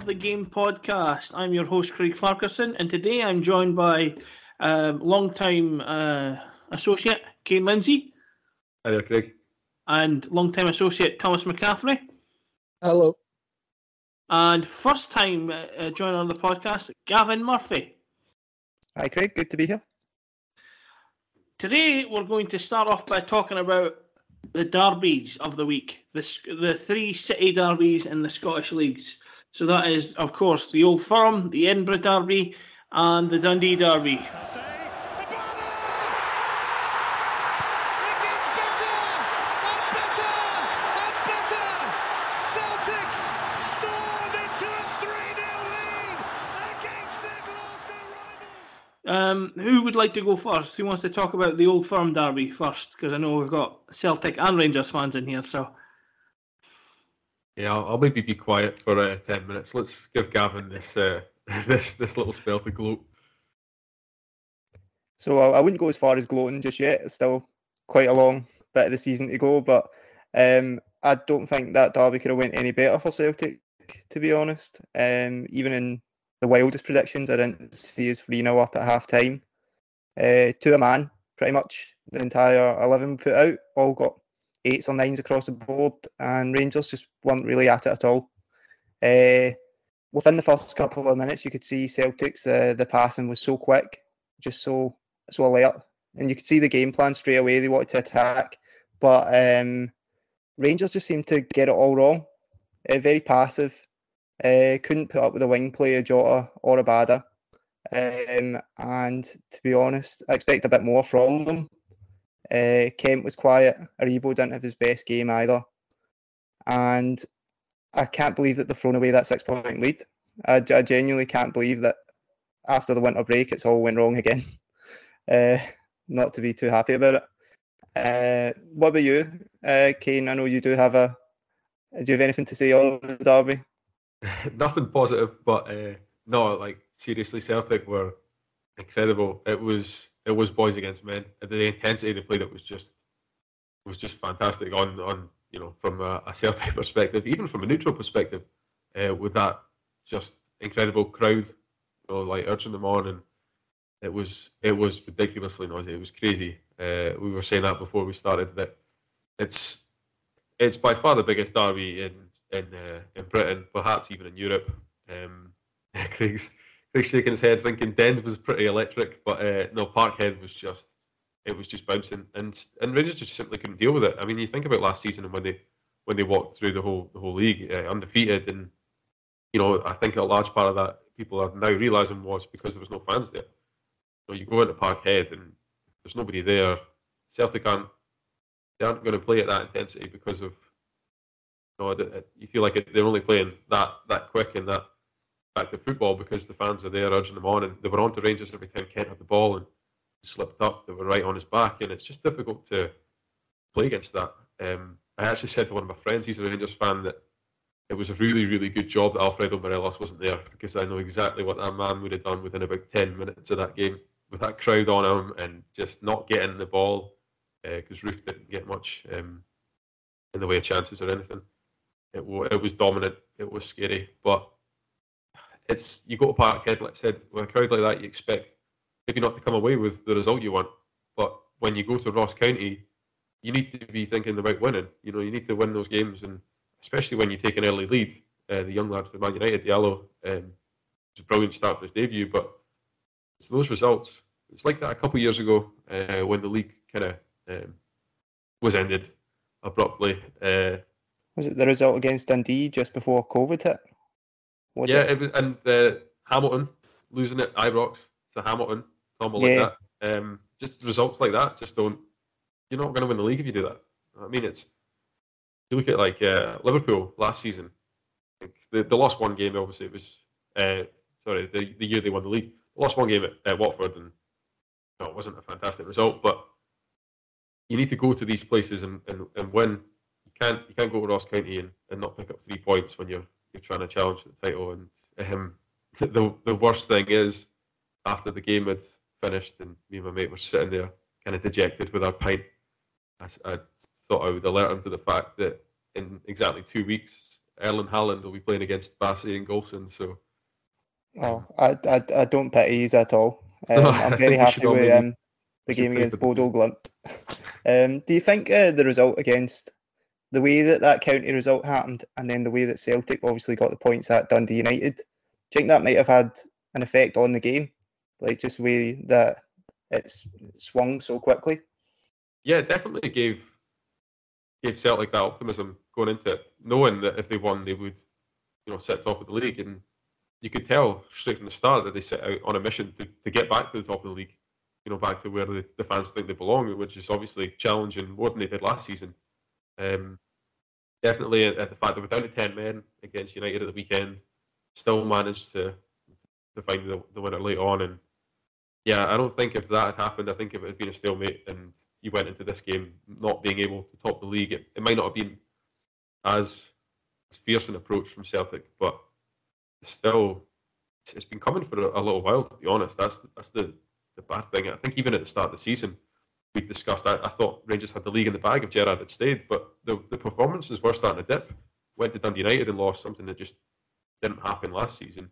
of the Game podcast. I'm your host Craig Farquharson, and today I'm joined by um, long-time uh, associate Kane Lindsay. Hi there, Craig. And long-time associate Thomas McCaffrey. Hello. And first time uh, joining on the podcast, Gavin Murphy. Hi, Craig. Good to be here. Today we're going to start off by talking about the derbies of the week, the, the three city derbies in the Scottish leagues. So that is, of course, the Old Firm, the Edinburgh Derby, and the Dundee Derby. Um, who would like to go first? Who wants to talk about the Old Firm derby first? Because I know we've got Celtic and Rangers fans in here. So yeah, I'll, I'll maybe be quiet for uh, ten minutes. Let's give Gavin this uh, this this little spell to gloat. So I, I wouldn't go as far as gloating just yet. It's still quite a long bit of the season to go, but um, I don't think that derby could have went any better for Celtic, to be honest. Um, even in the wildest predictions. I didn't see us 3 0 up at half time. Uh, to a man, pretty much the entire 11 put out, all got eights or nines across the board, and Rangers just weren't really at it at all. Uh, within the first couple of minutes, you could see Celtic's uh, the passing was so quick, just so so alert, and you could see the game plan straight away. They wanted to attack, but um, Rangers just seemed to get it all wrong. Uh, very passive, uh, couldn't put up with a wing player, Jota or Abada. Um, and to be honest, I expect a bit more from them. Uh, Kent was quiet. Aribo didn't have his best game either. And I can't believe that they've thrown away that six point lead. I, I genuinely can't believe that after the winter break it's all went wrong again. Uh, not to be too happy about it. Uh, what about you, uh, Kane? I know you do have a. Do you have anything to say on the derby? nothing positive, but uh, no, like seriously, Celtic were incredible. It was it was boys against men. The intensity they played it was just was just fantastic on on you know from a, a Celtic perspective, even from a neutral perspective, uh, with that just incredible crowd, you know, like urging them on, and it was it was ridiculously noisy. It was crazy. Uh, we were saying that before we started that it's it's by far the biggest derby in in uh, in Britain, perhaps even in Europe. Um, Craig's Craig's shaking his head, thinking Dens was pretty electric, but uh, no, Parkhead was just it was just bouncing, and and Rangers just simply couldn't deal with it. I mean, you think about last season and when they when they walked through the whole the whole league uh, undefeated, and you know I think a large part of that people are now realizing was because there was no fans there. So you go into Parkhead and there's nobody there. Celtic aren't they aren't going to play at that intensity because of you know, you feel like they're only playing that that quick and that back to football because the fans are there urging them on, and they were on to Rangers every time Kent had the ball and slipped up. They were right on his back, and it's just difficult to play against that. Um, I actually said to one of my friends, he's a Rangers fan, that it was a really, really good job that Alfredo Morelos wasn't there because I know exactly what that man would have done within about 10 minutes of that game with that crowd on him and just not getting the ball because uh, Roofe didn't get much um, in the way of chances or anything. It, it was dominant. It was scary, but it's you go to Parkhead, like I said, with a crowd like that, you expect maybe not to come away with the result you want, but when you go to Ross County, you need to be thinking about winning. You know, you need to win those games, and especially when you take an early lead. Uh, the young lad for Man United, Diallo, um, was a brilliant start for his debut, but it's those results. It's like that a couple of years ago uh, when the league kind of um, was ended abruptly. Uh, was it the result against Dundee just before COVID hit? Was yeah, it? It and uh, Hamilton losing at Ibrox to Hamilton, Tom yeah. like that. Um, just results like that just don't. You're not going to win the league if you do that. I mean, it's you look at like uh, Liverpool last season. They, they lost one game. Obviously, it was uh, sorry the, the year they won the league. They lost one game at, at Watford, and no, it wasn't a fantastic result. But you need to go to these places and, and, and win You can't you can't go to Ross County and, and not pick up three points when you're you're trying to challenge the title. And um, the the worst thing is after the game had finished and me and my mate were sitting there kind of dejected with our pint. I, I thought I would alert him to the fact that in exactly two weeks Erling Haaland will be playing against Bassey and Goldson. So. Oh, I, I, I don't pity these at all. Um, I'm very happy with um, the game against Bodo Glimt. Um, do you think uh, the result against the way that that county result happened, and then the way that Celtic obviously got the points at Dundee United, do you think that might have had an effect on the game, like just the way that it's swung so quickly? Yeah, definitely gave gave Celtic that optimism going into it, knowing that if they won, they would, you know, sit top of the league, and you could tell straight from the start that they set out on a mission to, to get back to the top of the league, you know, back to where the, the fans think they belong, which is obviously challenging more than they did last season. Um, definitely at, the fact that we're down to 10 men against United at the weekend, still managed to to find the, the winner late on. And yeah, I don't think if that had happened, I think if it had been a stalemate and you went into this game not being able to top the league, it, it might not have been as fierce an approach from Celtic, but still, it's, it's been coming for a, a, little while, to be honest. That's that's the, the bad thing. I think even at the start of the season, we discussed. I, I, thought Rangers had the league in the bag if Gerrard had stayed, but the the performances were starting to dip. Went to Dundee United and lost something that just didn't happen last season.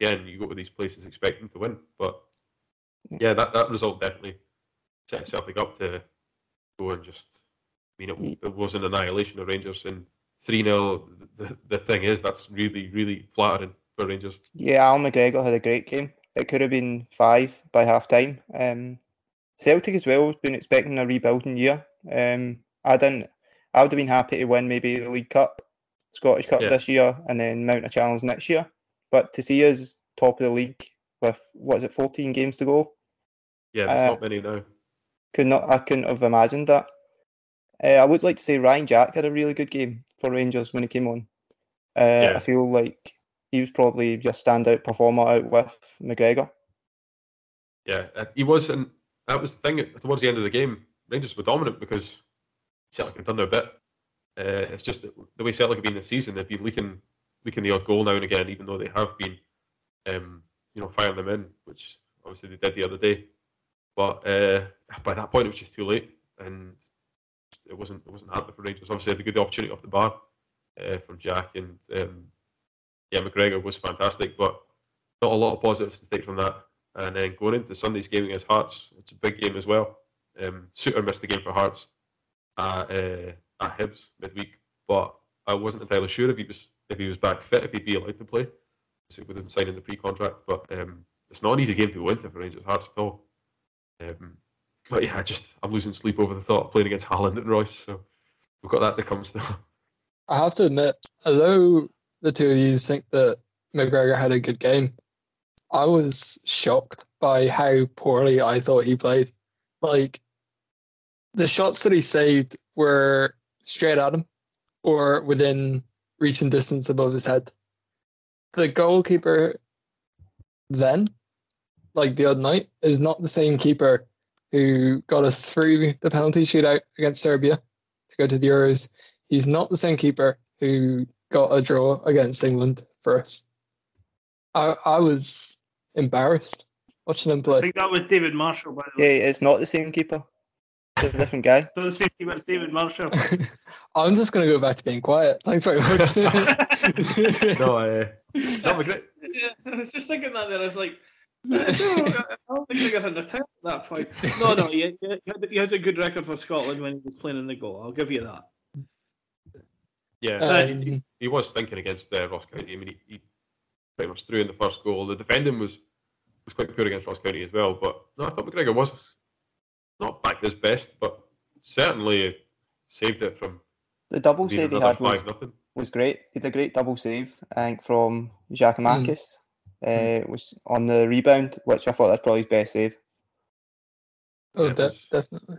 Again, you go to these places expecting to win, but yeah, that, that result definitely set Celtic up to go and just. I mean, it, it was an annihilation of Rangers and three 0 the, the thing is that's really really flattering for Rangers. Yeah, Al McGregor had a great game. It could have been five by half time. Um, Celtic as well has been expecting a rebuilding year. Um, I didn't. I would have been happy to win maybe the League Cup, Scottish Cup yeah. this year, and then mount a challenge next year. But to see us top of the league with what is it, 14 games to go? Yeah, there's uh, not many now. Could not. I couldn't have imagined that. Uh, I would like to say Ryan Jack had a really good game for Rangers when he came on. Uh, yeah. I feel like he was probably your standout performer out with McGregor. Yeah, uh, he was, and that was the thing. Towards the end of the game, Rangers were dominant because Celtic had done their bit. Uh, it's just the way Celtic have been this season; they've been leaking, leaking the odd goal now and again, even though they have been, um, you know, firing them in, which obviously they did the other day. But uh, by that point, it was just too late, and it wasn't it wasn't happening for Rangers. Obviously, they had a good opportunity off the bar uh, from Jack, and um, yeah, McGregor was fantastic, but not a lot of positives to take from that. And then going into Sunday's game against Hearts, it's a big game as well. Um, Souttar missed the game for Hearts at, uh, at Hibs midweek, but I wasn't entirely sure if he was if he was back fit, if he'd be allowed to play. With him signing the pre-contract, but um, it's not an easy game to go into for Rangers Hearts at all. Um, but yeah, just I'm losing sleep over the thought of playing against Haaland and Reus. So we've got that to come still. I have to admit, although the two of you think that McGregor had a good game, I was shocked by how poorly I thought he played. Like the shots that he saved were straight at him or within reaching distance above his head. The goalkeeper then, like the other night, is not the same keeper who got us through the penalty shootout against Serbia to go to the Euros. He's not the same keeper who got a draw against England for us. I, I was embarrassed watching him play. I think that was David Marshall, by the way. Yeah, it's not the same keeper. It's a different guy. It's not the same keeper, it's David Marshall. I'm just going to go back to being quiet. Thanks very much. no, uh, no, great. Yeah, I was just thinking that there. I was like, I don't think they got a at that point. No, no, he, he, had, a good record for Scotland when he was playing in the goal. I'll give you that. Yeah, um, he, he, was thinking against uh, Ross County. I mean, he, he, pretty much threw in the first goal. The defending was was quite poor against Ross County as well. But no, I thought McGregor was not back to his best, but certainly saved it from the double save he had was, was great. He had a great double save, I think, from Giakoumakis. Mm uh, was on the rebound, which I thought that's probably his best save. Oh, de- definitely.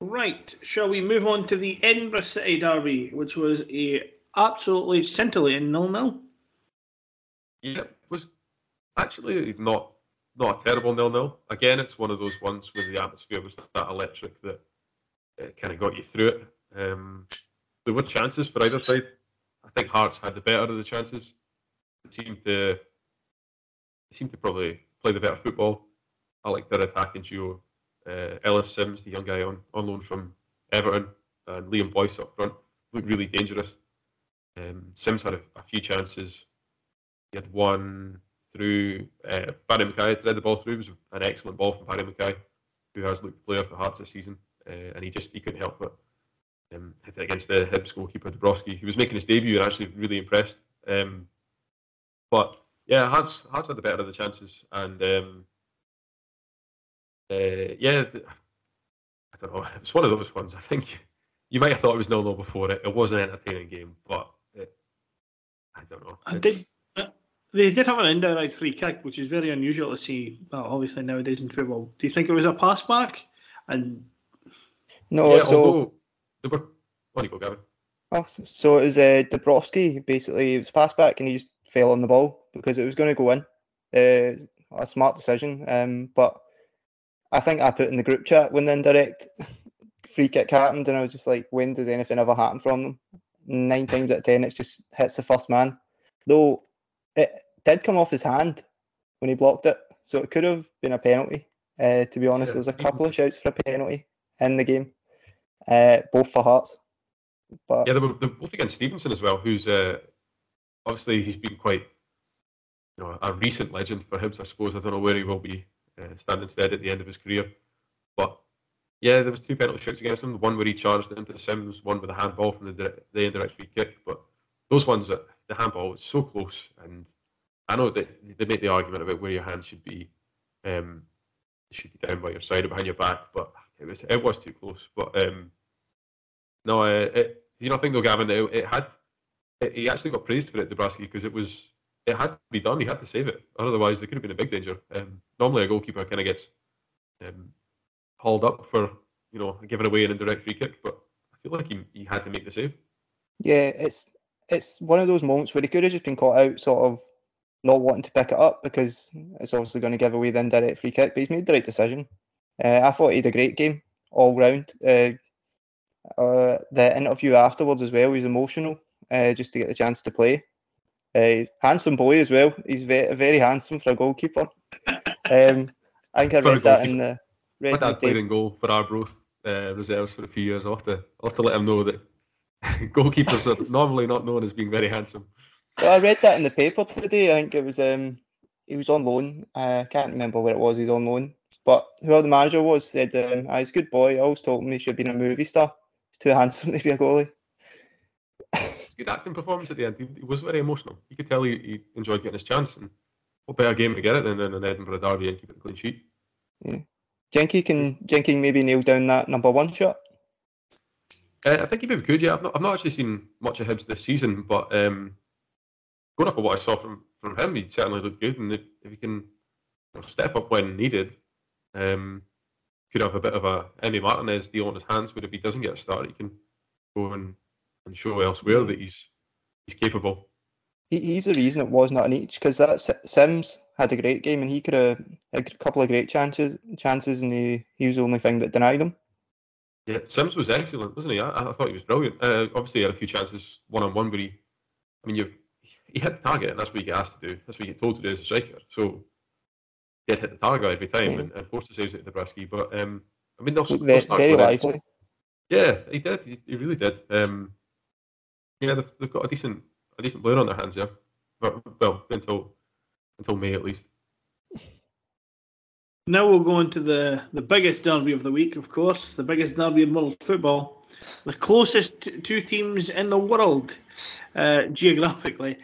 Right, shall we move on to the Edinburgh City Derby, which was a absolutely scintillating nil-nil? Yeah, it was actually not not a terrible nil-nil. Again, it's one of those ones where the atmosphere was that electric that it kind of got you through it. Um, there were chances for either side. I think Hearts had the better of the chances. It seemed to they seem to probably play the better football. I like their attacking duo. Uh, Ellis Sims, the young guy on, on loan from Everton, and Liam Boyce up front, looked really dangerous. Um, Sims had a, a, few chances. He had one through uh, Barrie McKay thread the ball through. It was an excellent ball from Barrie McKay, who has looked the player for Hearts this season, uh, and he just he couldn't help but Um, hit it against the Hibs goalkeeper Dabrowski. He was making his debut and actually really impressed. Um, but yeah, Hearts Hearts had the better of the chances, and um, uh, yeah, I don't know. It was one of those ones. I think you might have thought it was nil nil before it. It was an entertaining game, but it, I don't know. I did, they did have an indirect free kick, which is very unusual to see. Well, obviously nowadays in football. Do you think it was a pass back? And no, yeah, so although they were. What do you go, Gavin? Oh, so it was uh, Dabrowski basically. It was pass back and he just fell on the ball because it was going to go in. Uh, a smart decision, um, but I think I put in the group chat when the indirect free kick happened, and I was just like, when does anything ever happen from them? Nine times out of ten, it just hits the first man. Though it did come off his hand when he blocked it, so it could have been a penalty. Uh, to be honest, yeah, there was a couple of shouts for a penalty in the game, uh, both for Hearts. But yeah, they were, they were both against Stevenson as well, who's uh, obviously he's been quite you know a recent legend for Hibs, I suppose. I don't know where he will be uh, stand instead at the end of his career. But yeah, there was two penalty shoots against him. One where he charged into Sims, one with a handball from the, the indirect free kick. But those ones, that the handball was so close, and I know that they make the argument about where your hand should be. Um, should be down by your side or behind your back, but it was it was too close. But um, no, uh, it, you know, I think though, Gavin, it, it had it, he actually got praised for it, Dabrowski, because it was it had to be done. He had to save it, otherwise there could have been a big danger. Um, normally, a goalkeeper kind of gets um, hauled up for you know giving away an indirect free kick, but I feel like he, he had to make the save. Yeah, it's it's one of those moments where he could have just been caught out, sort of not wanting to pick it up because it's obviously going to give away the indirect free kick. But he's made the right decision. Uh, I thought he had a great game all round. Uh, uh, the interview afterwards as well he was emotional, uh, just to get the chance to play. Uh, handsome boy as well. He's very, very handsome for a goalkeeper. Um, I think I read that in the. Read My dad played in goal for Arbroath uh, reserves for a few years. I'll have, to, I'll have to let him know that goalkeepers are normally not known as being very handsome. Well, I read that in the paper today. I think it was um, he was on loan. I can't remember where it was. He's on loan, but whoever the manager was said um, ah, he's a good boy. I always told him he should have been a movie star. He's too handsome to be a goalie good acting performance at the end. He, he, was very emotional. You could tell he, he enjoyed getting his chance, and what better game to get it than in an Edinburgh derby and keep it clean sheet. Yeah. Jenky can Jenky maybe nail down that number one shot. Uh, I think he maybe could. Yeah, I've not, I've not actually seen much of him this season, but um, going off of what I saw from, from him, he certainly looked good. And if, if he can step up when needed, um, could have a bit of a Emi Martinez deal on his hands. But if he doesn't get a start, he can go and and show elsewhere that he's he's capable. He, he's the reason it was not an each because that Sims had a great game and he could have a couple of great chances chances and he, he was the only thing that denied him. Yeah, Sims was excellent, wasn't he? I, I thought he was brilliant. Uh, obviously, he had a few chances one on one, but he, I mean, you he hit the target, and that's what you get asked to do. That's what you get told to do as a striker. So he did hit the target every time yeah. and, and forced the saves at Dabrowski. But um, I mean, they'll, they'll very, very lively. Yeah, he did. He, he really did. Um, yeah, they've, they've got a decent a decent player on their hands, yeah. But, well, until until May at least. Now we'll go into the, the biggest derby of the week, of course, the biggest derby in world football, the closest two teams in the world uh, geographically.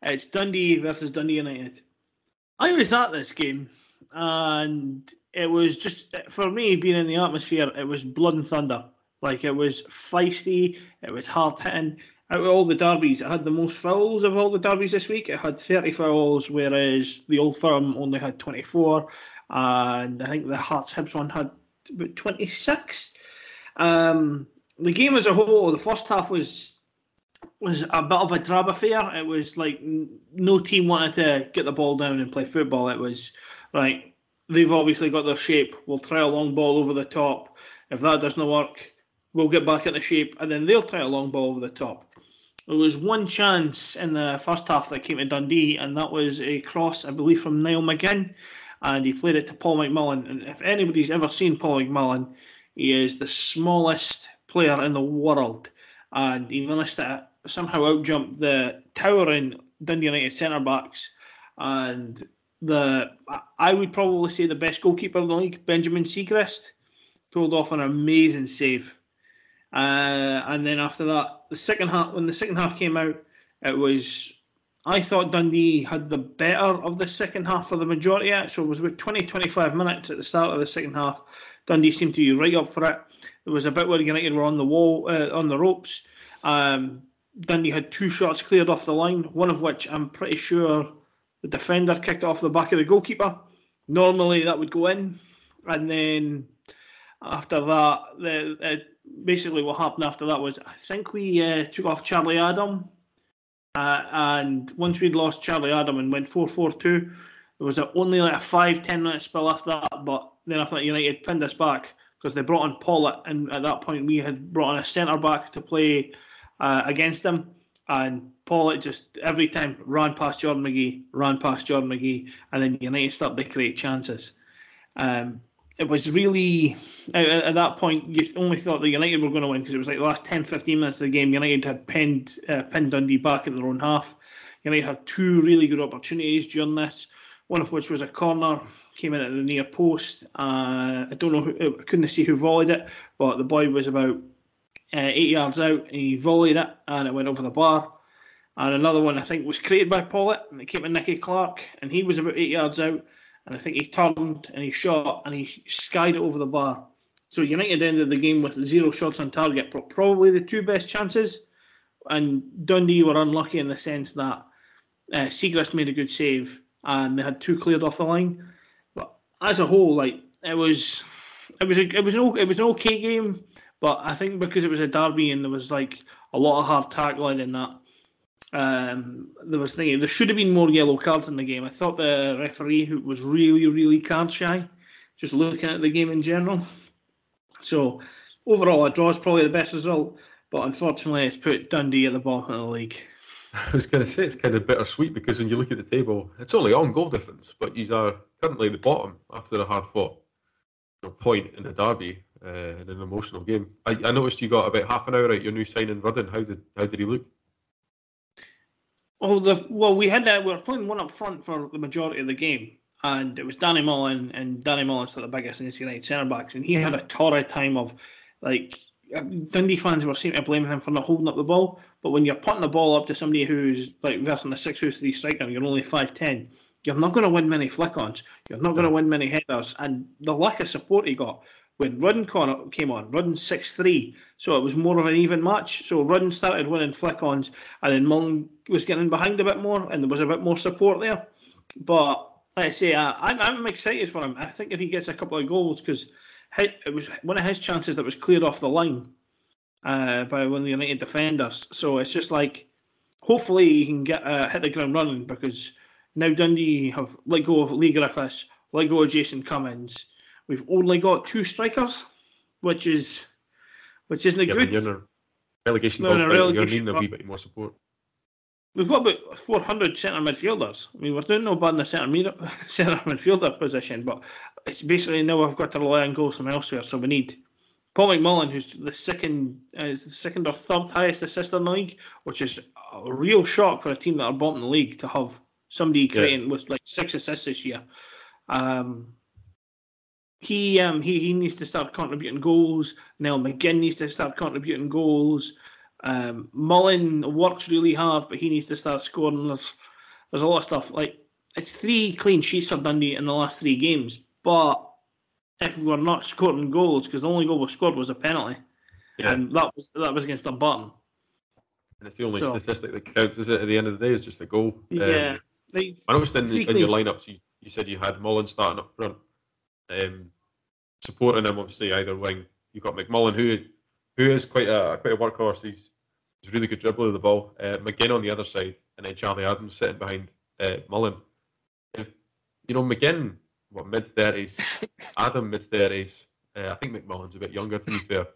It's Dundee versus Dundee United. I was at this game, and it was just for me being in the atmosphere. It was blood and thunder. Like it was feisty, it was hard hitting, out of all the derbies, it had the most fouls of all the derbies this week. It had 30 fouls, whereas the Old Firm only had 24, and I think the Hearts Hibs one had about 26. Um, the game as a whole, the first half was was a bit of a drab affair. It was like no team wanted to get the ball down and play football. It was right. They've obviously got their shape. We'll try a long ball over the top. If that doesn't work, we'll get back into shape, and then they'll try a long ball over the top. There was one chance in the first half that came to Dundee, and that was a cross, I believe, from Niall McGinn, and he played it to Paul McMullen. And if anybody's ever seen Paul McMullen, he is the smallest player in the world, and he managed to somehow outjump the towering Dundee United centre backs and the I would probably say the best goalkeeper in the league, Benjamin Siegrist, pulled off an amazing save. Uh, and then after that, the second half when the second half came out, it was I thought Dundee had the better of the second half for the majority of it. So it was about 20 25 minutes at the start of the second half. Dundee seemed to be right up for it. It was a bit where United were on the wall, uh, on the ropes. Um, Dundee had two shots cleared off the line, one of which I'm pretty sure the defender kicked it off the back of the goalkeeper. Normally that would go in, and then after that, the, uh, basically what happened after that was I think we uh, took off Charlie Adam, uh, and once we'd lost Charlie Adam and went 4-4-2, there was a, only like a five ten minute spell after that. But then I that, United pinned us back because they brought on Pawlett, and at that point we had brought on a centre back to play uh, against them and Pawlett just every time ran past Jordan McGhee, ran past Jordan McGhee. and then United started to create chances. Um, it was really at, at, that point you only thought that United were going to win because it was like the last 10, 15 minutes of the game. United had pinned uh, pinned Dundee back in their own half. United had two really good opportunities during this. One of which was a corner, came in at the near post. Uh, I don't know, who, I couldn't see who volleyed it, but the boy was about uh, eight yards out. He volleyed it and it went over the bar. And another one I think was created by Pawlett and it came to Nicky Clark and he was about eight yards out. And I think he turned and he shot and he skied it over the bar. So United ended the game with zero shots on target, but probably the two best chances. And Dundee were unlucky in the sense that uh, Siegrist made a good save and they had two cleared off the line. But as a whole, like it was, it was a, it was an it was an okay game. But I think because it was a derby and there was like a lot of hard tackling in that, um, there was thinking there should have been more yellow cards in the game. I thought the referee who was really really card shy, just looking at the game in general. So overall, a draw is probably the best result, but unfortunately, it's put Dundee at the bottom of the league. I was going to say it's kind of bittersweet because when you look at the table, it's only on goal difference, but you are currently the bottom after a hard fought point in the derby uh, in an emotional game. I, I, noticed you got about half an hour at your new signing Rudden. How did how did he look? Oh, the well, we had that. We were playing one up front for the majority of the game, and it was Danny Mullen, and Danny Mullen's the biggest United centre backs, and he had a torrid time of like Dundee fans were seeming to blame him for not holding up the ball, but when you're putting the ball up to somebody who's like versing a six foot three striker, and you're only five ten, you're not going to win many flick ons. You're not going to win many headers, and the lack of support he got when Rudden came on, Rudden 6 3, so it was more of an even match. So Rudden started winning flick ons, and then Mullen was getting behind a bit more, and there was a bit more support there. But like I say, uh, I'm, excited for him. I think if he gets a couple of goals, because it was one of his chances that was cleared off the line uh, by one of the United defenders. So it's just like, hopefully he can get uh, hit the ground running because now Dundee have let go of Leigh Griffiths, let go of Jason Cummings We've only got two strikers, which is which isn't yeah, good. You're in a relegation you're needing a wee bit more support. We've got about 400 centre midfielders. I mean, we're doing no bad in the centre, mid- centre midfielder position, but it's basically now we've got to rely on goals from elsewhere. So we need Paul McMullen, who's the second, uh, second or third highest assist in the league, which is a real shock for a team that are bottom in the league to have somebody creating yeah. with like six assists this year. Um, he um he, he needs to start contributing goals. Niall McGinn needs to start contributing goals. Um, Mullen works really hard, but he needs to start scoring. There's there's a lot of stuff like it's three clean sheets for Dundee in the last three games, but if we're not scoring goals, because the only goal we scored was a penalty, yeah. and that was that was against Dumbarton. And it's the only so, statistic that counts, is it? At the end of the day, is just a goal. Yeah. Um, I noticed in, in your lineups, you, you said you had Mullen starting up front. Um, supporting him, obviously, either wing. You've got McMullen, who is who is quite a quite a workhorse. He's he's a really good dribbler of the ball. Uh, McGinn on the other side, and then Charlie Adams sitting behind uh, Mullen. If you know McGinn, what mid thirties, Adam mid thirties. Uh, I think McMullen's a bit younger to be fair.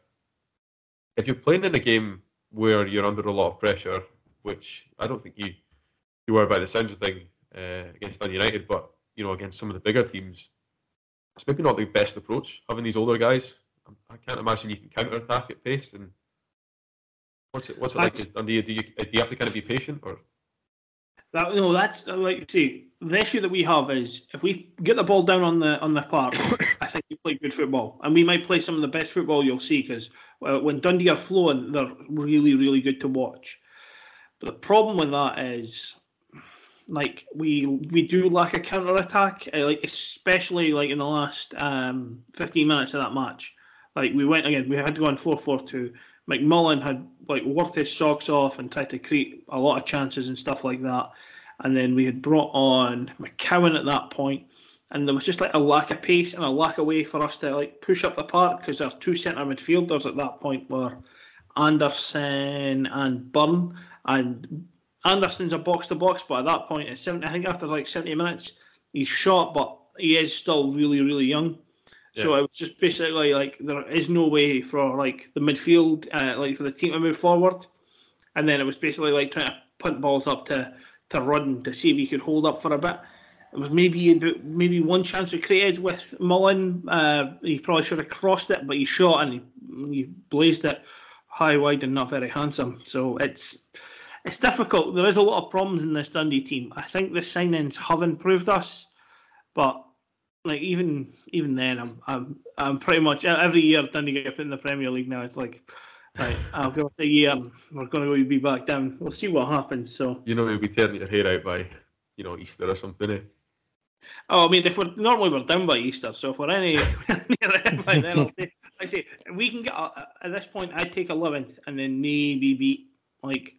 If you're playing in a game where you're under a lot of pressure, which I don't think you you were by the sounds of thing uh, against Man United, but you know against some of the bigger teams, it's maybe not the best approach having these older guys. Um, I can't imagine you can counter attack at pace, and What's it? What's it like? Is Dundee? Do you do you have to kind of be patient or? That, no, that's uh, like see the issue that we have is if we get the ball down on the on the park, I think we play good football, and we might play some of the best football you'll see because well, uh, when Dundee are flowing, they're really really good to watch. But the problem with that is like we we do lack a counter attack, uh, like especially like in the last um, 15 minutes of that match. Like we went again, we had to go on 4-4-2. McMullen had like worked his socks off and tried to create a lot of chances and stuff like that. And then we had brought on McCowan at that point, and there was just like a lack of pace and a lack of way for us to like push up the park because our two centre midfielders at that point were Anderson and Byrne, and Anderson's a box to box, but at that point, at 70, I think after like 70 minutes, he's shot, but he is still really, really young. Yeah. So it was just basically like there is no way for like the midfield, uh, like for the team to move forward, and then it was basically like trying to punt balls up to to run to see if he could hold up for a bit. It was maybe maybe one chance we created with Mullen. Uh, he probably should have crossed it, but he shot and he, he blazed it high, wide, and not very handsome. So it's it's difficult. There is a lot of problems in this Dundee team. I think the signings have improved us, but like even even then, I'm I'm I'm pretty much every year Dundee get put in the Premier League now. It's like. Right, I'll give it a year. We're going to be back down. We'll see what happens. So you know, you'll be tearing your hair out by, you know, Easter or something. Eh? Oh, I mean, if we're normally we're down by Easter, so if we're any by then, I'll take, I say we can get at this point. I'd take 11th and then maybe beat like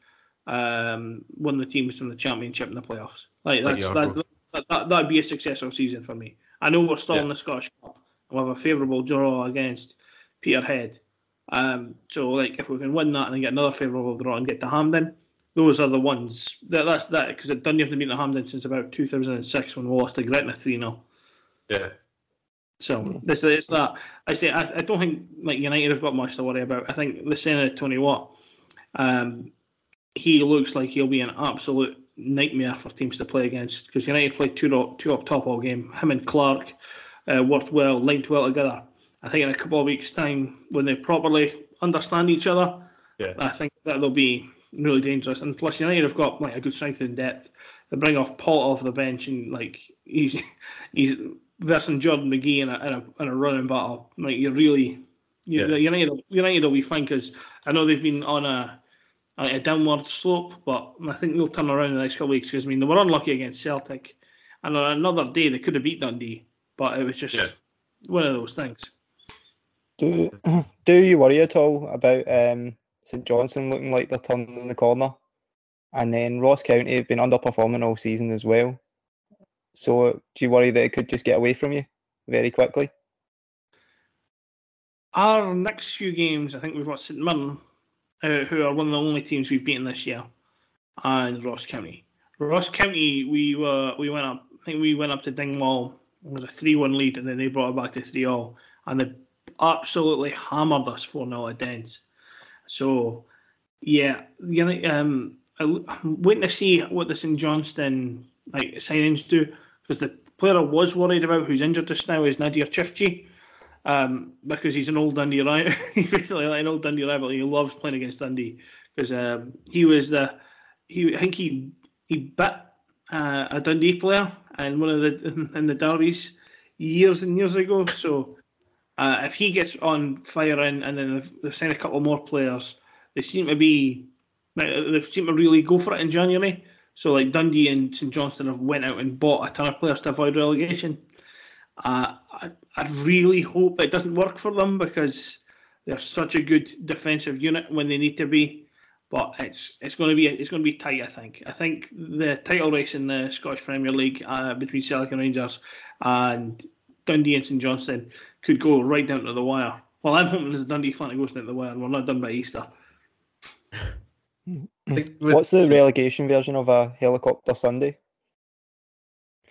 um, one of the teams from the championship in the playoffs. Like that's that, that, that that'd be a successful season for me. I know we're still yeah. in the Scottish Cup. We have a favourable draw against Peterhead. Um, so like if we can win that and then get another favourable draw and get to Hampden, those are the ones. That, that's that because Dundee haven't been to Hampden since about 2006 when we lost to Gretna 3 0. Yeah. So this is that. I say I, I don't think like United have got much to worry about. I think the Senate Tony Watt. Um, he looks like he'll be an absolute nightmare for teams to play against because United played two, two up top all game. Him and Clark uh, worked well, linked well together. I think in a couple of weeks' time, when they properly understand each other, yeah. I think that they'll be really dangerous. And plus, United have got like a good strength in depth. They bring off Paul off the bench, and like he's he's versing Jordan McGhee in a, in a, in a running battle. Like you're really you, yeah. United United will be fine because I know they've been on a a downward slope, but I think they'll turn around in the next couple of weeks because I mean they were unlucky against Celtic, and on another day they could have beat Dundee, but it was just yeah. one of those things. Do do you worry at all about um, St Johnstone looking like they're turning the corner, and then Ross County have been underperforming all season as well? So do you worry that it could just get away from you very quickly? Our next few games, I think we've got St Mirren uh, who are one of the only teams we've beaten this year, and Ross County. Ross County, we were we went up. I think we went up to Dingwall with a three-one lead, and then they brought it back to three-all, and they absolutely hammered us four 0 at Dens. So, yeah, um, I'm waiting to see what the St Johnstone like signings do because the player I was worried about who's injured just now is Nadir Çiftçi um, because he's an old Dundee rival. he's basically like an old Dundee rival. He loves playing against Dundee because um, he was the he I think he he bit uh, a Dundee player in one of the in the derbies years and years ago. So uh, if he gets on firing and then they've, they've signed a couple more players, they seem to be they seem to really go for it in January. So like Dundee and St Johnstone have went out and bought a ton of players to avoid relegation. Uh, I, I really hope it doesn't work for them because they're such a good defensive unit when they need to be. But it's it's going to be it's going to be tight. I think. I think the title race in the Scottish Premier League uh, between Celtic and Rangers and Dundee and St Johnstone could go right down to the wire. Well, I'm hoping there's a Dundee fan it goes down to the wire and we're not done by Easter. What's the relegation version of a helicopter Sunday?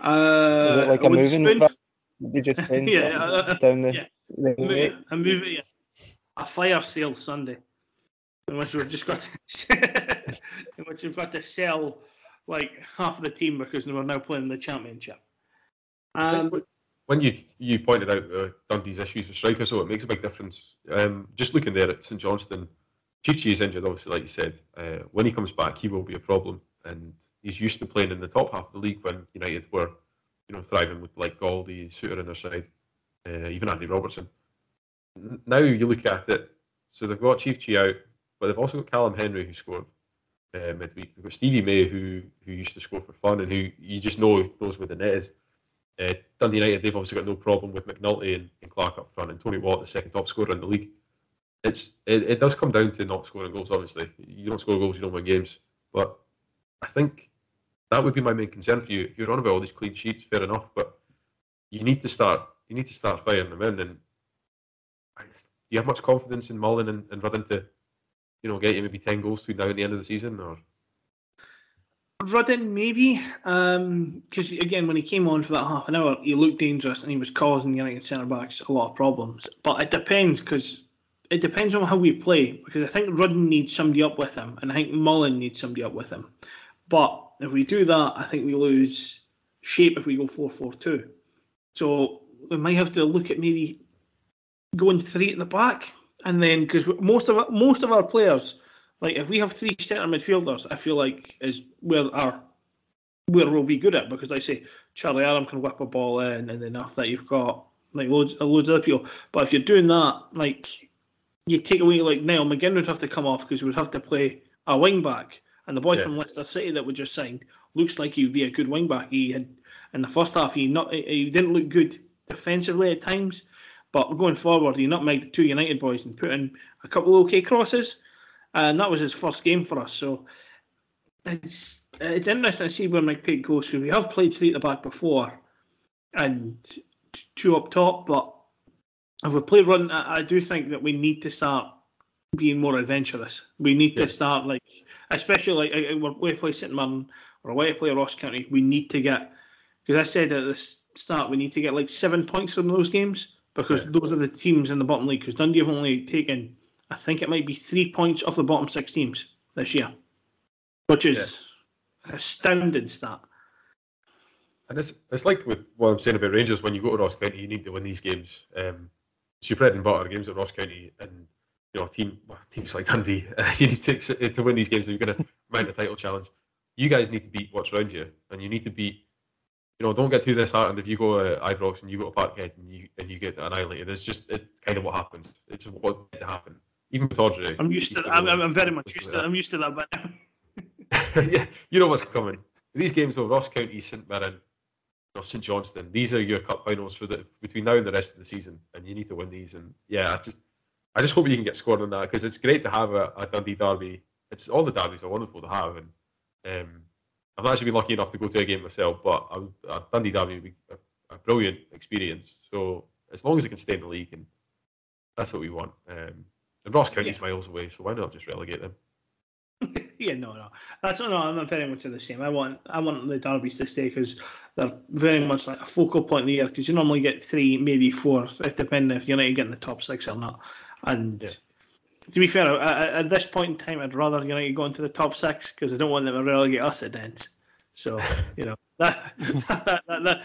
Uh, Is it like a moving? They just yeah, uh, down the, yeah. the move, a move yeah. a fire sale Sunday, in which we've just got to, in which we've got to sell like half the team because we're now playing the championship. Um, when you you pointed out uh, Dundee's issues with strikers, so it makes a big difference. Um, just looking there at St Johnstone, Çiftçi is injured, obviously, like you said. Uh, when he comes back, he will be a problem, and he's used to playing in the top half of the league when United were, you know, thriving with like Goldie, Souttar on their side, uh, even Andy Robertson. Now you look at it, so they've got Çiftçi out, but they've also got Callum Hendry who scored uh, midweek. They've got Stevie May who who used to score for fun and who you just know knows where the net is. Uh, Dundee United, they've obviously got no problem with McNulty and, and Clark up front, and Tony Watt, the second top scorer in the league it's it, it does come down to not scoring goals. Obviously, you don't score goals, you don't win games. But I think that would be my main concern for you. If you're on about all these clean sheets, fair enough, but you need to start you need to start firing them in. And do you have much confidence in Mullen and, and Rudden to, you know, get you maybe ten goals between now and the end of the season, or? Rudden maybe, because um, again, when he came on for that half an hour, he looked dangerous and he was causing the United centre backs a lot of problems. But it depends because it depends on how we play because I think Rudden needs somebody up with him, and I think Mullen needs somebody up with him. But if we do that, I think we lose shape if we go 4 4 2. So we might have to look at maybe going three at the back, and then because most of most of our players, like if we have three centre midfielders, I feel like is where our where we'll be good at because I say Charlie Adam can whip a ball in, and enough that you've got like loads loads of other people. But if you're doing that, like you take away like Niall McGinn would have to come off because we would have to play a wing back. And the boy yeah. from Leicester City that we just signed looks like he would be a good wing back. He had in the first half he not he didn't look good defensively at times, but going forward he nutmegged the two United boys and put in a couple of okay crosses, and that was his first game for us. So it's it's interesting to see where McPake goes. Because we have played three at the back before, and two up top, but if we play run, I, do think that we need to start being more adventurous. We need yeah. to start like, especially like we're we play St Mirren or we play Ross County. We need to get because I said at the start we need to get like seven points from those games because yeah. those are the teams in the bottom league. Because Dundee have only taken, I think it might be three points off the bottom six teams this year, which is yeah. astounding stat. And it's it's like with what I'm saying about Rangers. When you go to Ross County, you need to win these games. Um, it's your bread and butter games at Ross County, and you know team well, teams like Dundee. Uh, you need to to win these games if you're going to mount a title challenge. You guys need to beat what's around you, and you need to beat. You know, don't get too disheartened if you go to Ibrox and you go to Parkhead and you and you get annihilated. It's just it's kind of what happens. It's what to happen. Even with Audrey. I'm used to. I'm, I'm very much used to. That. I'm used to that. But yeah, you know what's coming. These games though, Ross County, St Mirren, know, St Johnstone. These are your cup finals for the between now and the rest of the season, and you need to win these. And yeah, I just I just hope you can get scored on that because it's great to have a, a, Dundee derby. It's all the derbies are wonderful to have, and um, I've actually been lucky enough to go to a game myself. But a, a Dundee derby would be a, a, brilliant experience. So as long as it can stay in the league, and that's what we want. Um, and Ross County's yeah. miles away, so why not just relegate them? yeah, no, no, that's no. I'm very much the same. I want, I want the derbies to stay because they're very much like a focal point of the year. Because you normally get three, maybe four, if depending if United get in the top six or not. And yeah. to be fair, at, this point in time, I'd rather United go into the top six because I don't want them to relegate us at Dens. So you know that, that, that, that,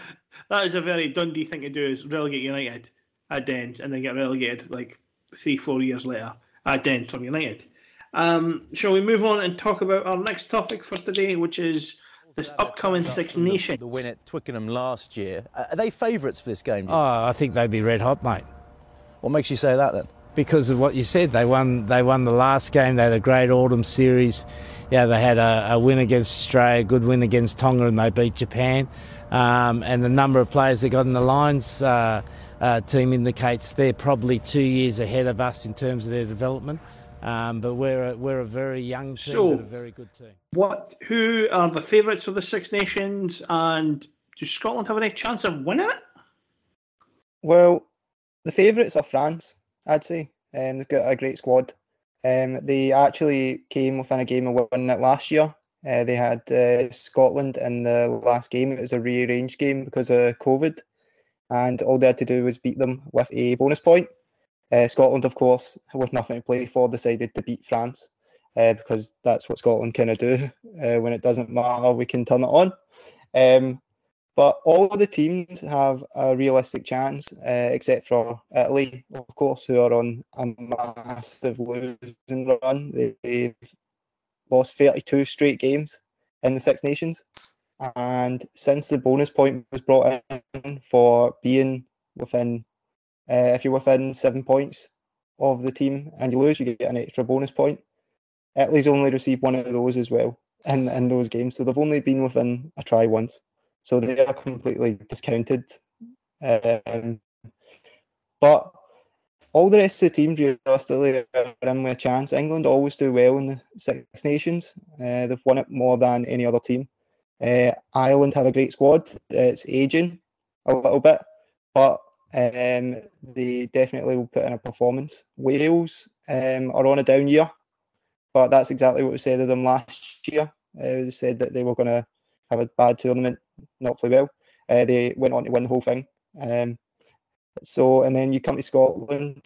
that is a very Dundee thing to do is relegate United at Dens and then get relegated like three, four years later at Dens from United. Um, shall we move on and talk about our next topic for today, which is this upcoming Six Nations? The, the win at Twickenham last year. Are they favourites for this game? Oh, I think they'd be red hot, mate. What makes you say that then? Because of what you said, they won. They won the last game. They had a great autumn series. Yeah, they had a, a win against Australia, a good win against Tonga, and they beat Japan. Um, and the number of players they got in the Lions uh, uh, team indicates they're probably two years ahead of us in terms of their development. Um, but we're a, we're a very young team, so, but a very good team. What? Who are the favourites for the Six Nations, and does Scotland have any chance of winning it? Well, the favourites are France, I'd say. Um, they've got a great squad. Um, they actually came within a game of winning it last year. Uh, they had uh, Scotland in the last game. It was a rearranged game because of COVID, and all they had to do was beat them with a bonus point. Uh, Scotland, of course, with nothing to play for, decided to beat France uh, because that's what Scotland kind of do. Uh, when it doesn't matter, we can turn it on. Um, But all of the teams have a realistic chance, uh, except for Italy, of course, who are on a massive losing run. They've lost 32 straight games in the Six Nations. And since the bonus point was brought in for being within, uh, if you're within seven points of the team and you lose, you get an extra bonus point. Italy's only received one of those as well in, in those games. So they've only been within a try once. So they are completely discounted. Um, but all the rest of the teams realistically are in with a chance. England always do well in the Six Nations. Uh, they've won it more than any other team. Uh, Ireland have a great squad. It's aging a little bit, but um, they definitely will put in a performance. Wales um, are on a down year, but that's exactly what we said of them last year. Uh, we said that they were going to have a bad tournament, not play well. Uh, they went on to win the whole thing. Um, so, and then you come to Scotland.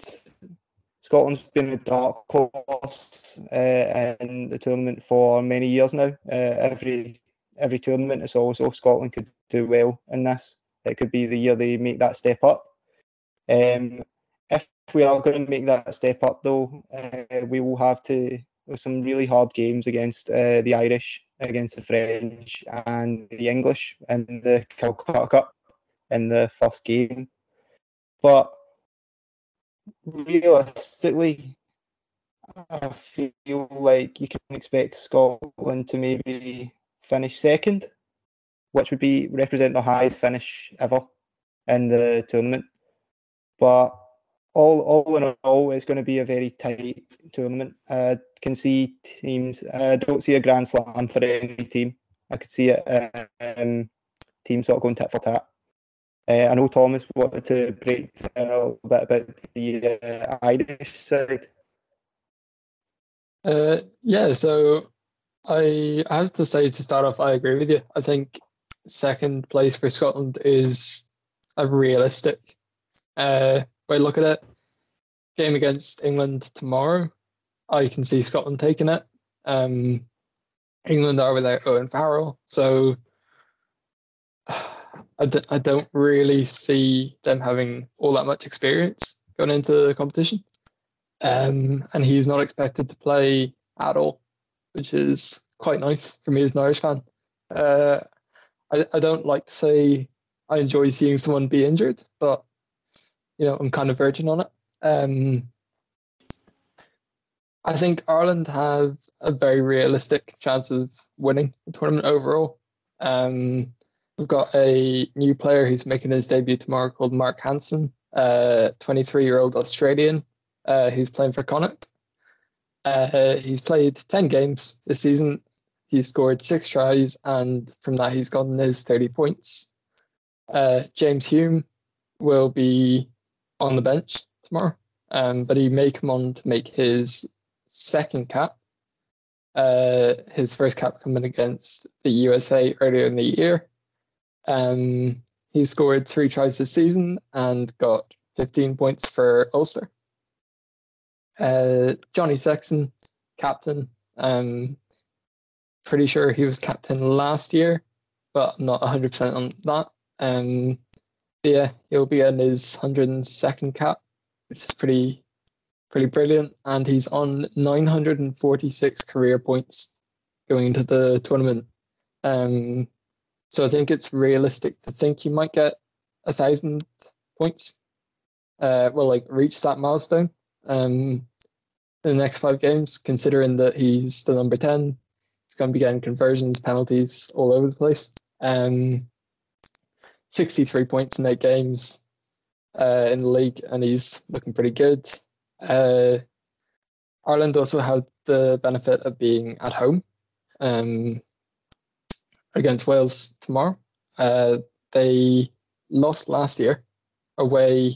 Scotland's been a dark horse uh, in the tournament for many years now. Uh, every every tournament, it's always oh Scotland could do well in this. It could be the year they make that step up. Um, if we are going to make that step up, though, uh, we will have to some really hard games against uh, the Irish, against the French, and the English in the Calcutta Cup in the first game. But realistically, I feel like you can expect Scotland to maybe finish second, which would be represent the highest finish ever in the tournament. But all all in all, it's going to be a very tight tournament. I can see teams. I don't see a grand slam for any team. I could see it um, teams sort of going tit for tat. Uh, I know Thomas wanted to break a little bit about the uh, Irish side. Uh, yeah, so I have to say to start off, I agree with you. I think second place for Scotland is a realistic uh, way look at it. Game against England tomorrow, I can see Scotland taking it. Um, England are without Owen Farrell, so I d- I don't really see them having all that much experience going into the competition. Um, and he's not expected to play at all which is quite nice for me as an Irish fan. Uh, I, I don't like to say I enjoy seeing someone be injured, but you know I'm kind of virgin on it. Um, I think Ireland have a very realistic chance of winning the tournament overall. Um, we've got a new player who's making his debut tomorrow called Mack Hansen, a 23 year old Australian uh, who's playing for Connacht. Uh, he's played 10 games this season. He's scored six tries, and from that, he's gotten his 30 points. Uh, James Hume will be on the bench tomorrow, um, but he may come on to make his second cap. Uh, his first cap coming against the USA earlier in the year. Um, he scored three tries this season and got 15 points for Ulster. Uh, Johnny Sexton, captain. Um, pretty sure he was captain last year, but I'm not 100% on that. Um, yeah, he'll be in his 102nd cap, which is pretty pretty brilliant. And he's on 946 career points going into the tournament. Um, so I think it's realistic to think he might get a thousand points. Uh, well, like reach that milestone um, in the next five games, considering that he's the number 10. He's going to be getting conversions, penalties all over the place. Um, 63 points in eight games uh, in the league, and he's looking pretty good. Uh, Ireland also had the benefit of being at home um, against Wales tomorrow. Uh, they lost last year away,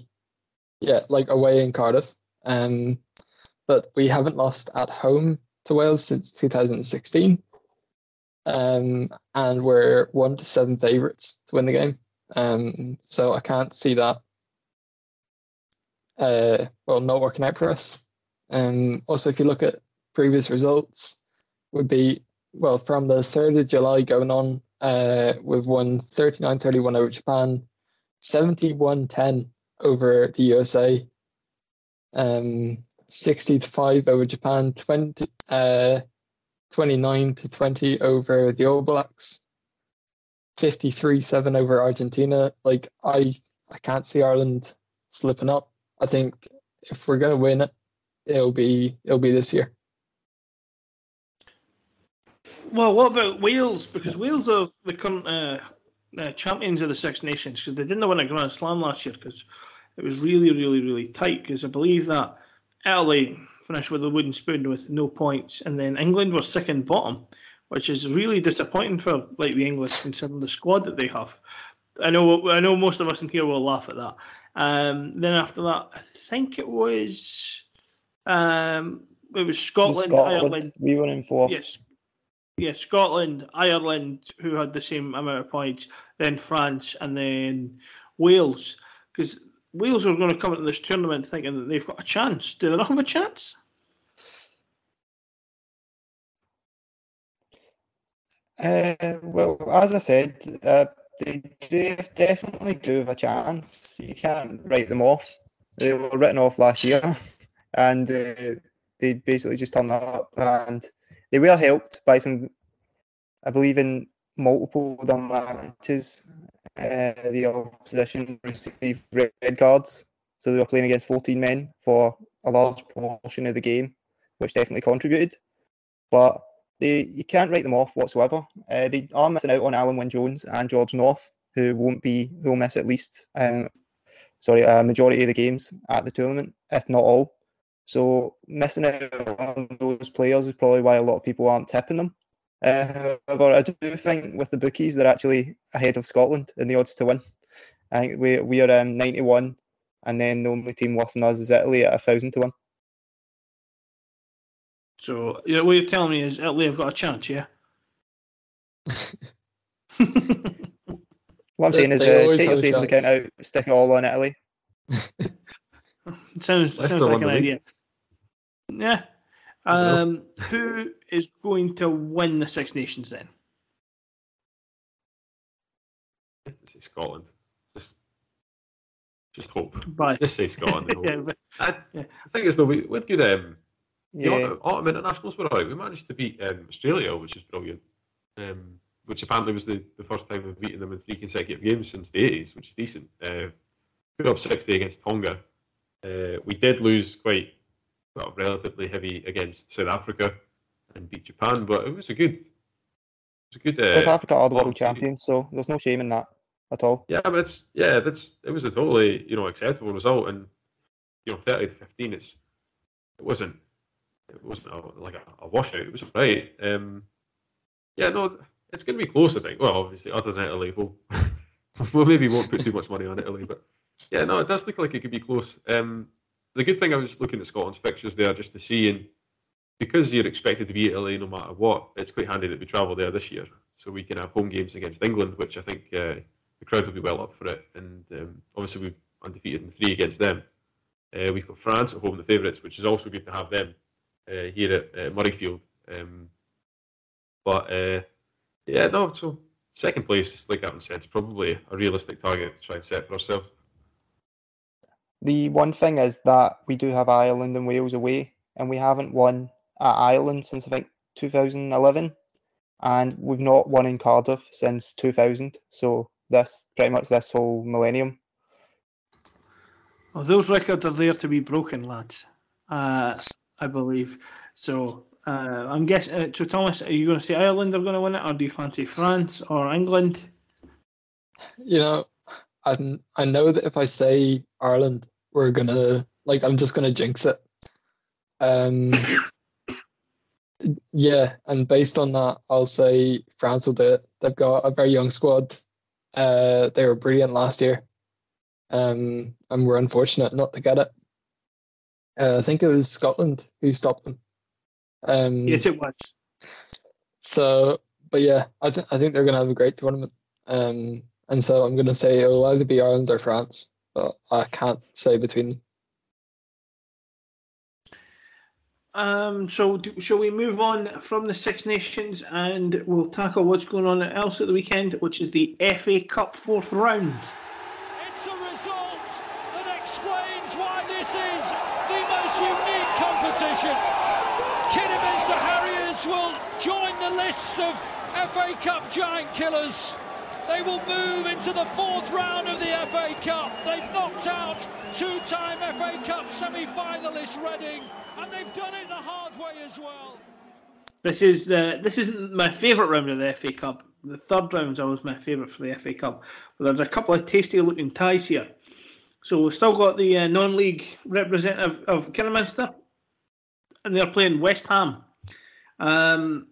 yeah, like away in Cardiff. Um, but we haven't lost at home to Wales since 2016. Um, and we're one to seven favourites to win the game. Um, so I can't see that, uh, well, not working out for us. Um, also, if you look at previous results, would be well from the 3rd of July going on, Uh, we've won 39-31 over Japan, 71-10 over the USA, um, 60-5 over Japan, 20, uh, 29 to 20 over the All Blacks, 53-7 over Argentina. Like I, I can't see Ireland slipping up. I think if we're gonna win it, it'll be it'll be this year. Well, what about Wales? Because Wales are the current uh, uh, champions of the Six Nations because they didn't win a Grand Slam last year because it was really, really, really tight. Because I believe that Italy finished with a wooden spoon with no points, and then England were second bottom, which is really disappointing for like the English considering the squad that they have. I know, I know, most of us in here will laugh at that. Um, then after that, I think it was, um, it was Scotland, Scotland, Ireland. we were in fourth. Yes. Yeah, Scotland, Ireland, who had the same amount of points, then France, and then Wales. Because Wales were going to come into this tournament thinking that they've got a chance. Do they not have a chance? Uh, well, as I said, uh, they do definitely do have a chance. You can't write them off. They were written off last year, and uh, they basically just turned up, and they were helped by some, I believe, in multiple of their matches. Uh, the opposition received red cards, so they were playing against 14 men for a large portion of the game, which definitely contributed. But they you can't write them off whatsoever. Uh, they are missing out on Alun Wyn Jones and George North, who won't be who will miss at least um, sorry a majority of the games at the tournament, if not all. So missing out on those players is probably why a lot of people aren't tipping them. Uh, however, I do think with the bookies they're actually ahead of Scotland in the odds to win. I think we we are um, 91, and then the only team worse than us is Italy at a thousand to win. So yeah, what you're telling me is Italy have got a chance, yeah? What I'm saying is, uh, take your have a savings account out, stick it all on Italy. sounds Leicester sounds like an the league. idea. Yeah. Um, who is going to win the Six Nations then? Let's say Scotland. Just, just hope. By Just say Scotland. yeah, but- I, Yeah. I think it's though we we had good. Um, the Yeah, autumn, autumn internationals were alright. We managed to beat um, Australia, which is brilliant. Um, which apparently was the, the first time we've beaten them in three consecutive games since the 80s, which is decent. Uh, put up 60 against Tonga. Uh, we did lose quite well, relatively heavy against South Africa and beat Japan, but it was a good, it was a good. Uh, South Africa are the world champions, so there's no shame in that at all. Yeah, but it's yeah, that's it was a totally you know acceptable result, and you know thirty to fifteen, it's it wasn't it wasn't a, like a, a washout. It was right. Um, yeah, no, it's going to be close. I think. Well, obviously, other than Italy, we'll, we'll maybe won't put too much money on Italy, but yeah, no, it does look like it could be close. Um, the good thing I was looking at Scotland's fixtures there just to see, and because you're expected to be Italy no matter what, it's quite handy that we travel there this year, so we can have home games against England, which I think uh, the crowd will be well up for it. And um, obviously, we've undefeated in three against them. Uh, we've got France at home, the favourites, which is also good to have them uh, here at uh, Murrayfield. Um, but uh, yeah, no, so second place, like Gavin said, is probably a realistic target to try and set for ourselves. The one thing is that we do have Ireland and Wales away, and we haven't won at Ireland since I think 2011, and we've not won in Cardiff since 2000. So this pretty much this whole millennium. Well, those records are there to be broken, lads. Uh, I believe. So uh, I'm guessing. Uh, so Thomas, are you going to say Ireland are going to win it, or do you fancy France or England? You know, I I know that if I say Ireland, we're gonna like I'm just gonna jinx it. Um, yeah, and based on that, I'll say France will do it. They've got a very young squad. Uh, they were brilliant last year. Um, and we're unfortunate not to get it. Uh, I think it was Scotland who stopped them. Um, Yes, it was. so, but yeah, I, th- I think they're going to have a great tournament. Um, and so I'm going to say it'll either be Ireland or France, but I can't say between them. Um, so do, shall we move on from the Six Nations and we'll tackle what's going on else at the weekend, which is the FA Cup fourth round. It's a result that explains why this is the most unique competition. Harriers will join the list of FA Cup giant killers. They will move into the fourth round of the FA Cup. They've knocked out two-time FA Cup semi-finalist Reading, and they've done it the hard way as well. This is the this isn't my favourite round of the FA Cup. The third round's always my favourite for the FA Cup. But there's a couple of tasty looking ties here. So we've still got the uh, non-league representative of Kidderminster, and they're playing West Ham. Um,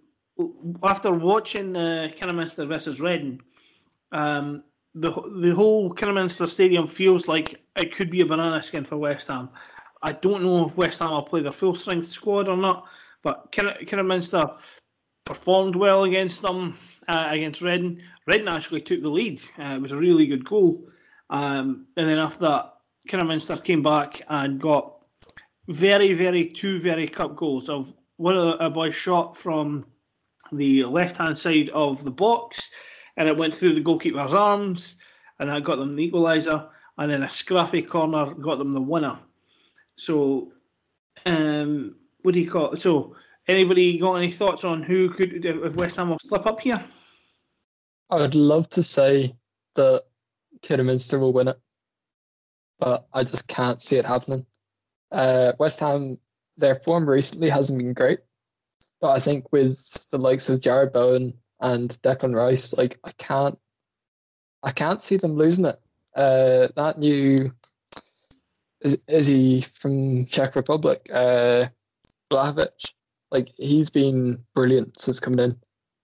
after watching uh, Kidderminster versus Reading, um, the the whole Kidderminster Stadium feels like it could be a banana skin for West Ham. I don't know if West Ham will play their full strength squad or not, but Kidderminster performed well against them uh, against Reading. Reading actually took the lead. Uh, it was a really good goal. Um, and then after that, Kidderminster came back and got very, very two very cup goals. Of one of a boy shot from the left hand side of the box, and it went through the goalkeeper's arms, and that got them the equaliser. And then a scrappy corner got them the winner. So, um, what do you call it? So, anybody got any thoughts on who could, if West Ham will slip up here? I would love to say that Kidderminster will win it, but I just can't see it happening. Uh, West Ham, their form recently hasn't been great, but I think with the likes of Jarrod Bowen and Declan Rice, like I can't, I can't see them losing it. Uh, that new is is he from Czech Republic? Uh, like he's been brilliant since coming in.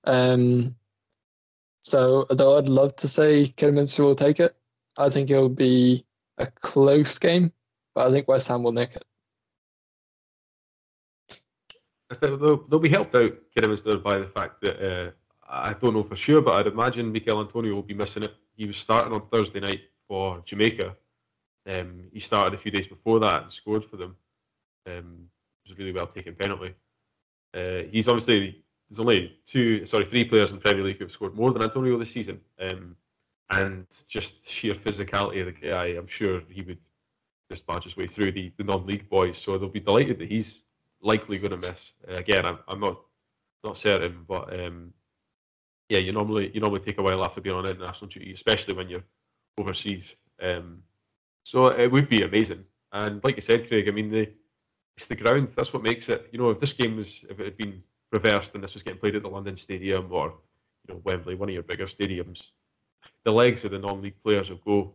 Um, so although I'd love to say Kidderminster will take it, I think it'll be a close game, but I think West Ham will nick it. They'll, they'll be helped out Kidderminster by the fact that uh, I don't know for sure, but I'd imagine Michail Antonio will be missing it. He was starting on Thursday night for Jamaica. Um, he started a few days before that and scored for them. Um, it was a really well taken penalty. Uh, he's obviously there's only two, sorry, three players in the Premier League who have scored more than Antonio this season. Um, and just sheer physicality of the guy, I'm sure he would just barge his way through the, the non-league boys. So they'll be delighted that he's likely going to miss. Again, I'm, I'm not not certain, but um, yeah, you normally you normally take a while after being on international duty, especially when you're overseas. Um, so it would be amazing. And like you said, Craig, I mean the it's the ground. That's what makes it. You know, if this game was if it had been reversed and this was getting played at the London Stadium or you know Wembley, one of your bigger stadiums, the legs of the non-league players will go,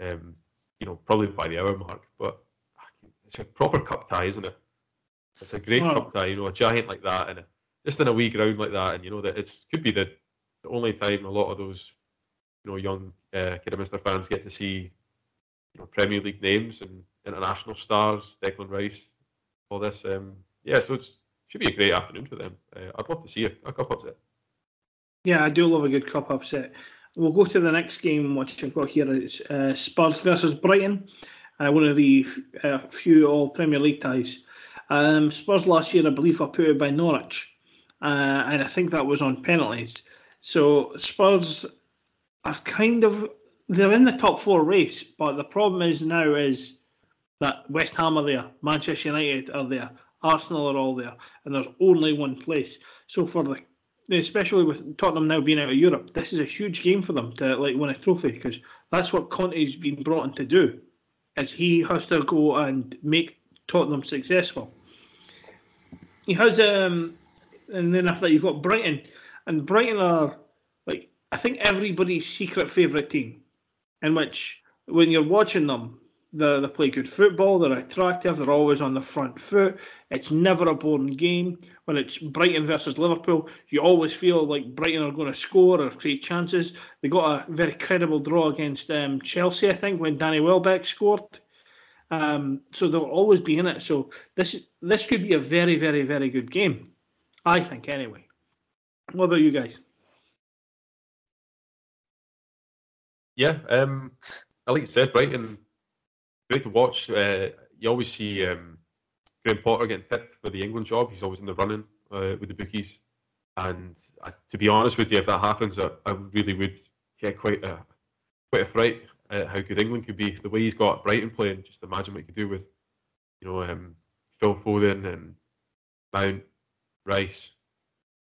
um, you know, probably by the hour mark. But it's a proper cup tie, isn't it? It's a great cup tie. You know, a giant like that and a, just in a wee ground like that, and you know that it's could be the, the only time a lot of those you know young uh, Kidderminster fans get to see you know Premier League names and international stars, Declan Rice, all this. Um, yeah, so it's should be a great afternoon for them. Uh, I'd love to see a, a cup upset. Yeah, I do love a good cup upset. We'll go to the next game, which I've got here. It's uh, Spurs versus Brighton, uh, one of the uh, few all Premier League ties. Um, Spurs last year, I believe, were put out by Norwich, uh, and I think that was on penalties. So Spurs are kind of they're in the top four race, but the problem is now is that West Ham are there, Manchester United are there, Arsenal are all there, and there's only one place. So for the especially with Tottenham now being out of Europe, this is a huge game for them to like win a trophy because that's what Conte's been brought in to do. Is he has to go and make Tottenham successful. He has um, and then after that you've got Brighton, and Brighton are like I think everybody's secret favourite team, in which when you're watching them, they, they play good football, they're attractive, they're always on the front foot. It's never a boring game. When it's Brighton versus Liverpool, you always feel like Brighton are going to score or create chances. They got a very credible draw against um, Chelsea, I think, when Danny Welbeck scored. Um, so they'll always be in it. So this this could be a very, very, very good game. I think, anyway. What about you guys? Yeah, um, like you said, Brighton, great to watch. Uh, you always see um, Graham Potter getting tipped for the England job. He's always in the running uh, with the bookies. And uh, to be honest with you, if that happens, I, I really would get quite a quite a fright at how good England could be. The way he's got Brighton playing, just imagine what he could do with, you know, um, Phil Foden and Mount, Rice,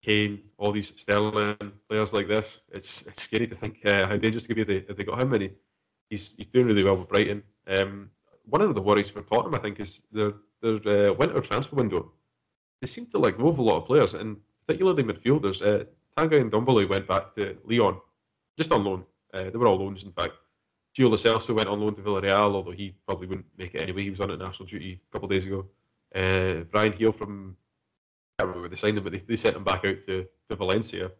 Kane, all these Sterling players like this. It's it's scary to think uh, how dangerous it could be if they, if they got. And he, he's he's doing really well with Brighton. Um, one of the worries for Tottenham, I think, is their their uh, winter transfer window. They seem to like move a lot of players, and particularly midfielders. Uh, and Ndombele went back to Lyon, just on loan. Uh, they were all loans, in fact. Gio Lo Celso went on loan to Villarreal, although he probably wouldn't make it anyway. He was on international duty a couple of days ago. Uh, Bryan Gil from, I can't remember where they signed him, but they, they sent him back out to, to Valencia,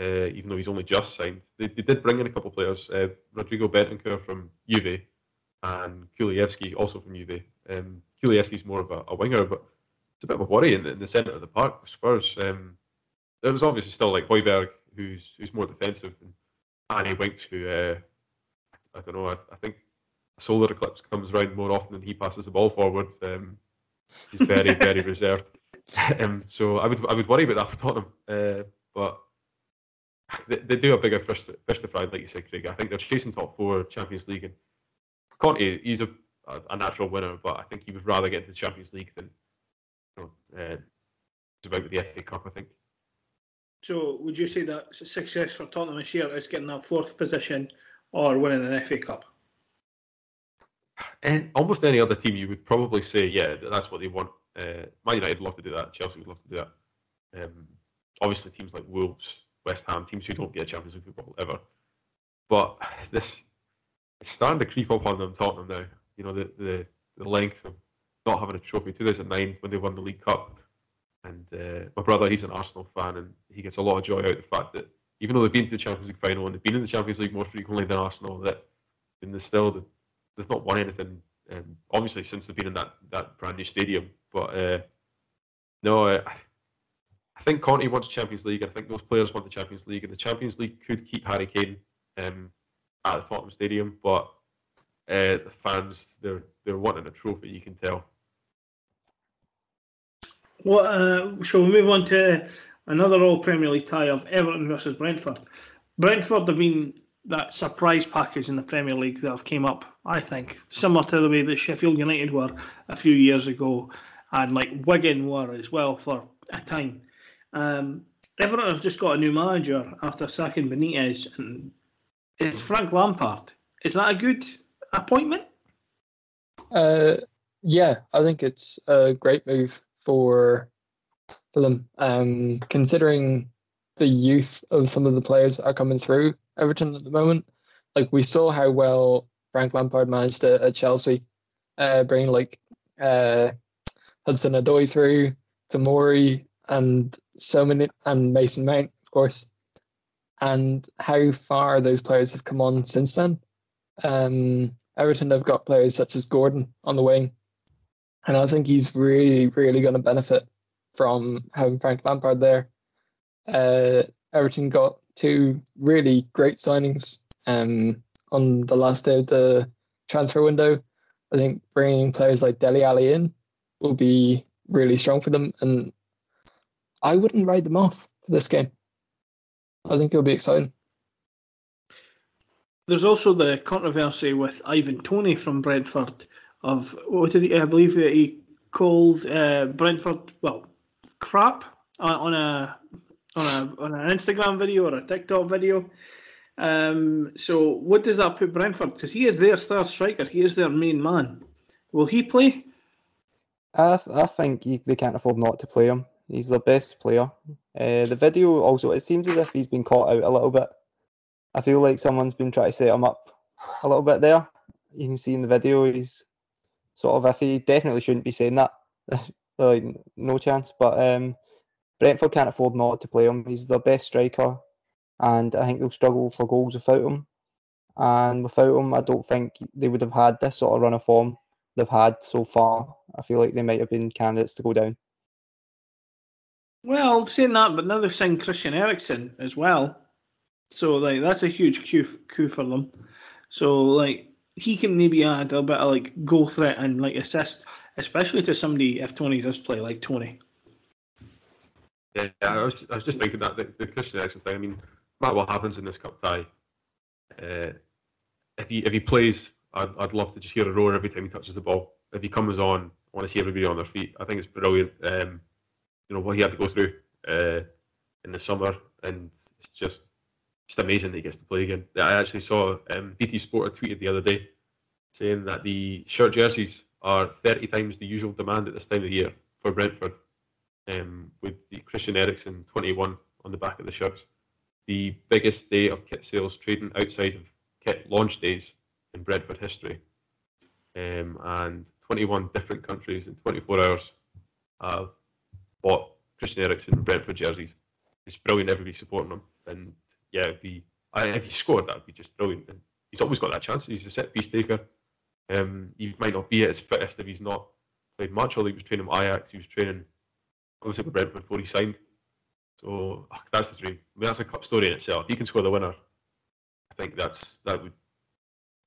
uh, even though he's only just signed. They, they did bring in a couple of players. Uh, Rodrigo Bentancur from Juve and Kulusevski also from Juve. Um, Kulusevski's more of a, a winger, but it's a bit of a worry in the, in the centre of the park for Spurs. Um, there's obviously still like Højbjerg, who's who's more defensive, and Danny Winks, who uh, I, I, don't know. I, I, think a solar eclipse comes around more often than he passes the ball forward. Um, he's very very reserved. um, so I would I would worry about that for Tottenham, uh, but. They, they do a bigger fish to, fish to fry, like you said, Craig. I think they're chasing top four Champions League, and Conte, he's a, a natural winner, but I think he would rather get to the Champions League than you know, uh, it's about the FA Cup, I think. So, would you say that success for Tottenham this year is getting that fourth position or winning an FA Cup? And almost any other team, you would probably say, yeah, that's what they want. Uh, Man United would love to do that. Chelsea would love to do that. Um, obviously, teams like Wolves, West Ham, teams who don't get Champions League football ever. But this it's starting to creep up on them, Tottenham now. You know, the, the, the length of not having a trophy. 2009 when they won the League Cup, and uh, my brother, he's an Arsenal fan, and he gets a lot of joy out of the fact that even though they've been to the Champions League final and they've been in the Champions League more frequently than Arsenal, that in the still they've not won anything. Um, obviously, since they've been in that, that brand new stadium, but uh, no, I think Conte wants Champions League. I think those players want the Champions League, and the Champions League could keep Harry Kane um, at the Tottenham Stadium, but uh, the fans they're they're wanting a trophy. You can tell. Well, uh, shall we move on to another All Premier League tie of Everton versus Brentford? Brentford have been that surprise package in the Premier League that have came up. I think similar to the way that Sheffield United were a few years ago, and like Wigan were as well for a time. Um, Everton have just got a new manager after sacking Benitez, and it's Frank Lampard. Is that a good appointment? Uh, yeah, I think it's a great move for for them. Um, considering the youth of some of the players that are coming through Everton at the moment, like we saw how well Frank Lampard managed it at Chelsea, uh, bringing like uh, Hudson Odoi through, Tomori, and so many, and Mason Mount, of course, and how far those players have come on since then. Um, Everton have got players such as Gordon on the wing, and I think he's really, really going to benefit from having Frank Lampard there. Uh, Everton got two really great signings um, on the last day of the transfer window. I think bringing players like Dele Alli in will be really strong for them, and I wouldn't write them off for this game. I think it'll be exciting. There's also the controversy with Ivan Toney from Brentford of what did he? I believe that he called uh, Brentford well crap on a on a on an Instagram video or a TikTok video. Um, so what does that put Brentford? Because he is their star striker, he is their main man. Will he play? I, I think he, they can't afford not to play him. He's their best player. Uh, the video also, it seems as if he's been caught out a little bit. I feel like someone's been trying to set him up a little bit there. You can see in the video he's sort of if he definitely shouldn't be saying that. like no chance. But um, Brentford can't afford not to play him. He's their best striker, and I think they'll struggle for goals without him. And without him, I don't think they would have had this sort of run of form they've had so far. I feel like they might have been candidates to go down. Well, saying that, but now they've signed Christian Eriksen as well, so like that's a huge coup, coup for them. So like he can maybe add a bit of like goal threat and like assist especially to somebody if Toney does play like Toney. Yeah, I was, I was just thinking that the, the Christian Eriksen thing. I mean, no matter what happens in this cup tie, uh, if he if he plays, I'd, I'd love to just hear a roar every time he touches the ball. If he comes on, I want to see everybody on their feet. I think it's brilliant. Um, you know what he had to go through uh, in the summer, and it's just just amazing that he gets to play again. I actually saw um, BT Sport tweeted the other day saying that the shirt jerseys are 30 times the usual demand at this time of year for Brentford, um, with the Christian Eriksen 21 on the back of the shirts. The biggest day of kit sales trading outside of kit launch days in Brentford history. Um, and 21 different countries in 24 hours have bought Christian Eriksen Brentford jerseys. It's brilliant, everybody supporting him. And yeah, it'd be, if he scored, that'd be just brilliant. And he's always got that chance. He's a set piece taker. Um, he might not be at his fittest if he's not played much, although he was training with Ajax, he was training obviously with Brentford before he signed. So oh, that's the dream. I mean, that's a cup story in itself. He can score the winner, I think that's that would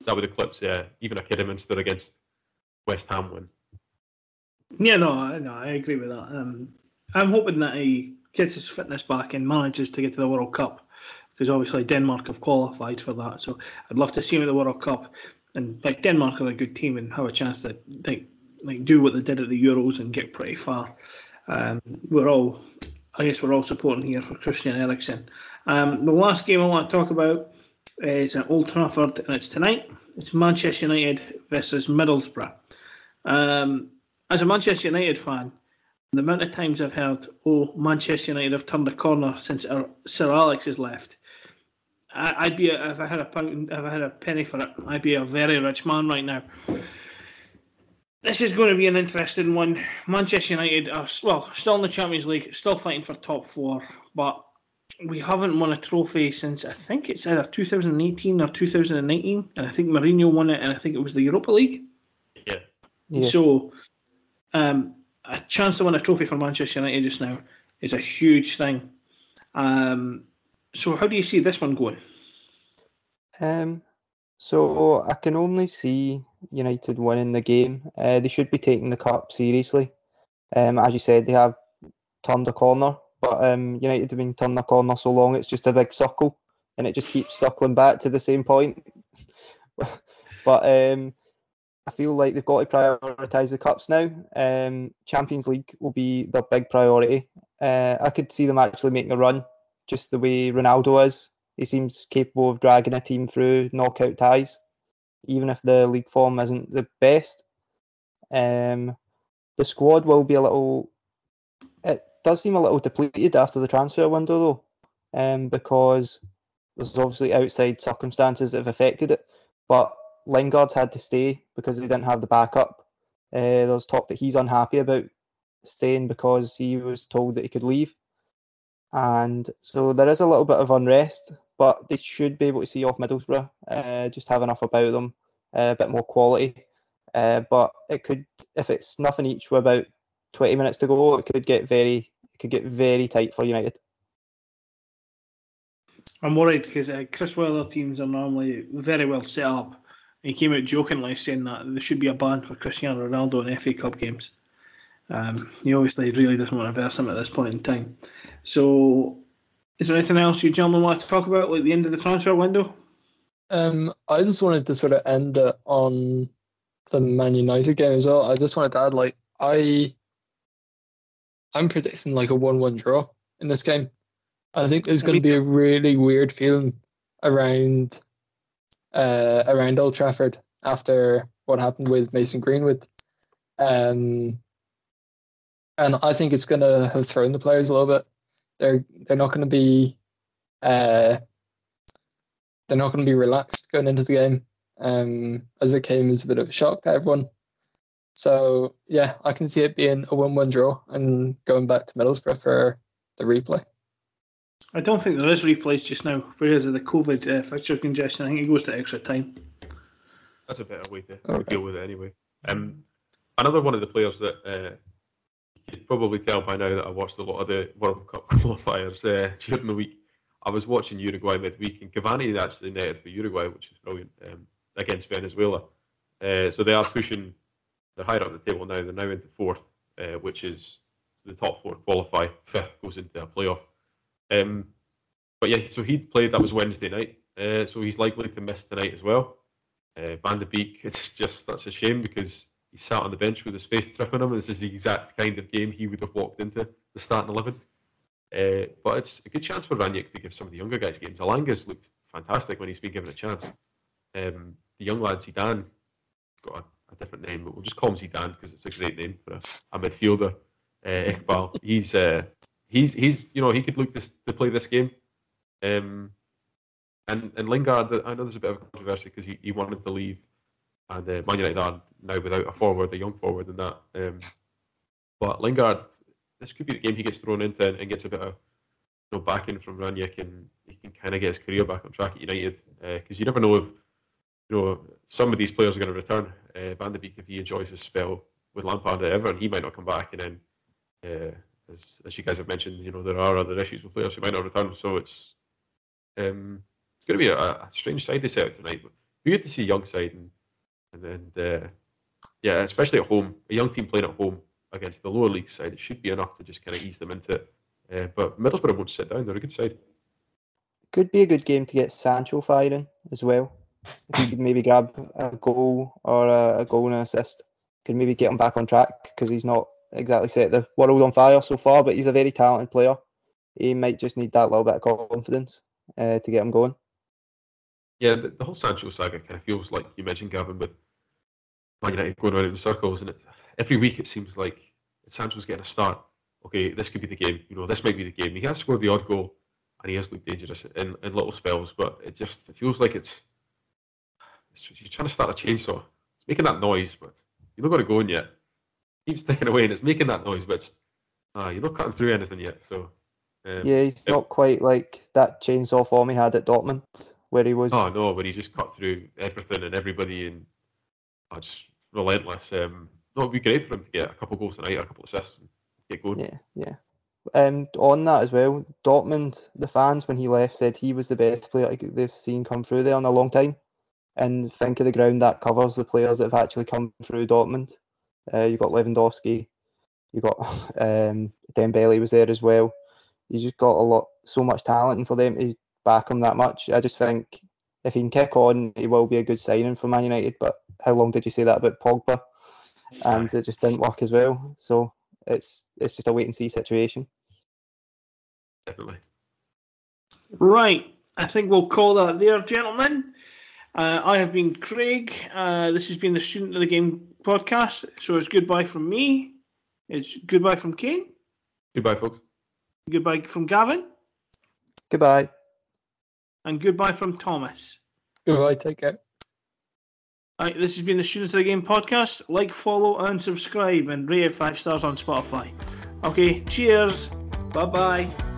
that would eclipse yeah, even a Kidderminster against West Ham win. Yeah, no, no, I agree with that. Um, I'm hoping that he gets his fitness back and manages to get to the World Cup because obviously Denmark have qualified for that. So I'd love to see him at the World Cup and like Denmark are a good team and have a chance to like like do what they did at the Euros and get pretty far. Um, we're all, I guess, we're all supporting here for Christian Eriksen. Um, the last game I want to talk about is at Old Trafford and it's tonight. It's Manchester United versus Middlesbrough. Um, as a Manchester United fan, the amount of times I've heard, "Oh, Manchester United have turned a corner since Sir Alex has left," I, would be a, if I had a pound, if I had a penny for it, I'd be a very rich man right now. This is going to be an interesting one. Manchester United are well still in the Champions League, still fighting for top four, but we haven't won a trophy since I think it's either 2018 or 2019, and I think Mourinho won it, and I think it was the Europa League. Yeah. Yeah. So, um, a chance to win a trophy for Manchester United just now is a huge thing. Um, so how do you see this one going? Um, so I can only see United winning the game. Uh, they should be taking the cup seriously. Um, as you said, they have turned a corner, but um, United have been turning a corner so long it's just a big circle, and it just keeps circling back to the same point. but um, I feel like they've got to prioritise the cups now. Um, Champions League will be their big priority. Uh, I could see them actually making a run just the way Ronaldo is. He seems capable of dragging a team through knockout ties, even if the league form isn't the best. Um, the squad will be a little. It does seem a little depleted after the transfer window, though, um, because there's obviously outside circumstances that have affected it. But Lingard's had to stay because they didn't have the backup. Uh, there's talk that he's unhappy about staying because he was told that he could leave and so there is a little bit of unrest, but they should be able to see off Middlesbrough, uh, just have enough about them, uh, a bit more quality. Uh, but it could, if it's nothing each with about 20 minutes to go, it could get very, it could get very tight for United. I'm worried because uh, Chris Wilder teams are normally very well set up. He came out jokingly saying that there should be a ban for Cristiano Ronaldo in FA Cup games. Um, he obviously really doesn't want to verse him at this point in time. So, is there anything else you gentlemen want to talk about, like the end of the transfer window? Um, I just wanted to sort of end it on the Man United game as well. I just wanted to add, like, I, I'm predicting like a one-one draw in this game. I think there's going to be a really weird feeling around, uh, around Old Trafford after what happened with Mason Greenwood. Um, and I think it's going to have thrown the players a little bit. They're they're not going to be uh, they're not going to be relaxed going into the game, um, as it came as a bit of a shock to everyone. So yeah, I can see it being a one-one draw and going back to Middlesbrough for the replay. I don't think there is replays just now because of the COVID uh, fixture congestion. I think it goes to extra time. That's a better way to okay. deal with it anyway. Um, another one of the players that uh, you probably tell by now that I watched a lot of the World Cup qualifiers uh, during the week. I was watching Uruguay midweek, and Cavani actually netted for Uruguay, which is brilliant um, against Venezuela. Uh, so they are pushing they're higher up the table now. They're now into fourth, uh, which is the top four qualify. Fifth goes into a playoff. Um, but yeah, so he played. That was Wednesday night, uh, so he's likely to miss tonight as well. Uh, Van de Beek, it's just such a shame because he sat on the bench with his face tripping him. This is the exact kind of game he would have walked into the starting eleven. Uh, but it's a good chance for Rangnick to give some of the younger guys games. Elanga's looked fantastic when he's been given a chance. Um, the young lad Zidane got a, a, different name, but we'll just call him Zidane because it's a great name for a, a midfielder. Uh, Iqbal, he's uh, he's he's you know he could look this, to play this game. Um, and and Lingard, I know there's a bit of controversy because he, he wanted to leave, and uh, Man United are now without a forward, a young forward, and that. Um, but Lingard, this could be the game he gets thrown into and, and gets a bit of you know backing from Rangnick, and he can kind of get his career back on track at United because uh, you never know if you know some of these players are going to return. Uh, Van de Beek, if he enjoys his spell with Lampard at Everton, he might not come back, and then. Uh, as, as you guys have mentioned, you know there are other issues with players who might not return, so it's um, it's going to be a, a, strange side they set out tonight. But be good to see young side and and then uh, yeah, especially at home, a young team playing at home against the lower league side, it should be enough to just kind of ease them into it. Uh, but Middlesbrough won't sit down; they're a good side. Could be a good game to get Sancho firing as well. If he could maybe grab a goal or a, a goal and an assist, could maybe get him back on track because he's not exactly set the world on fire so far, but he's a very talented player. He might just need that little bit of confidence uh, to get him going. Yeah, the, whole Sancho saga kind of feels like you mentioned, Gavin, with Man United going around in circles, and it, every week it seems like Sancho's getting a start. Okay, this could be the game. You know, this might be the game. He has scored the odd goal, and he has looked dangerous in, in little spells, but it just it feels like it's, it's you're trying to start a chainsaw. It's making that noise, but you're not got it going yet. Keeps ticking away, and it's making that noise, but it's, uh, you're not cutting through anything yet. So um, yeah, he's not quite like that chainsaw form he had at Dortmund, where he was. Oh no, where he just cut through everything and everybody, and oh, just relentless. Um, no, it'd be great for him to get a couple goals tonight, or a couple of assists, and get going. Yeah, yeah. Um, on that as well, Dortmund, the fans when he left said he was the best player they've seen come through there in a long time. And think of the ground that covers the players that have actually come through Dortmund. Uh, you've got Lewandowski, you've got um, Dembele was there as well he's just got a lot, so much talent, and for them to back him that much, I just think if he can kick on, he will be a good signing for Man United. But how long did you say that about Pogba? And it just didn't work as well. So it's it's just a wait and see situation. Definitely. Right. I think we'll call that there, gentlemen. Uh, I have been Craig. Uh, this has been the Student of the Game podcast. So it's goodbye from me. It's goodbye from Kane. Goodbye, folks. Goodbye from Gavin. Goodbye. And goodbye from Thomas. Goodbye. Take care. Right, this has been the Students of the Game podcast. Like, follow, and subscribe, and rate it five stars on Spotify. Okay, cheers. Bye bye.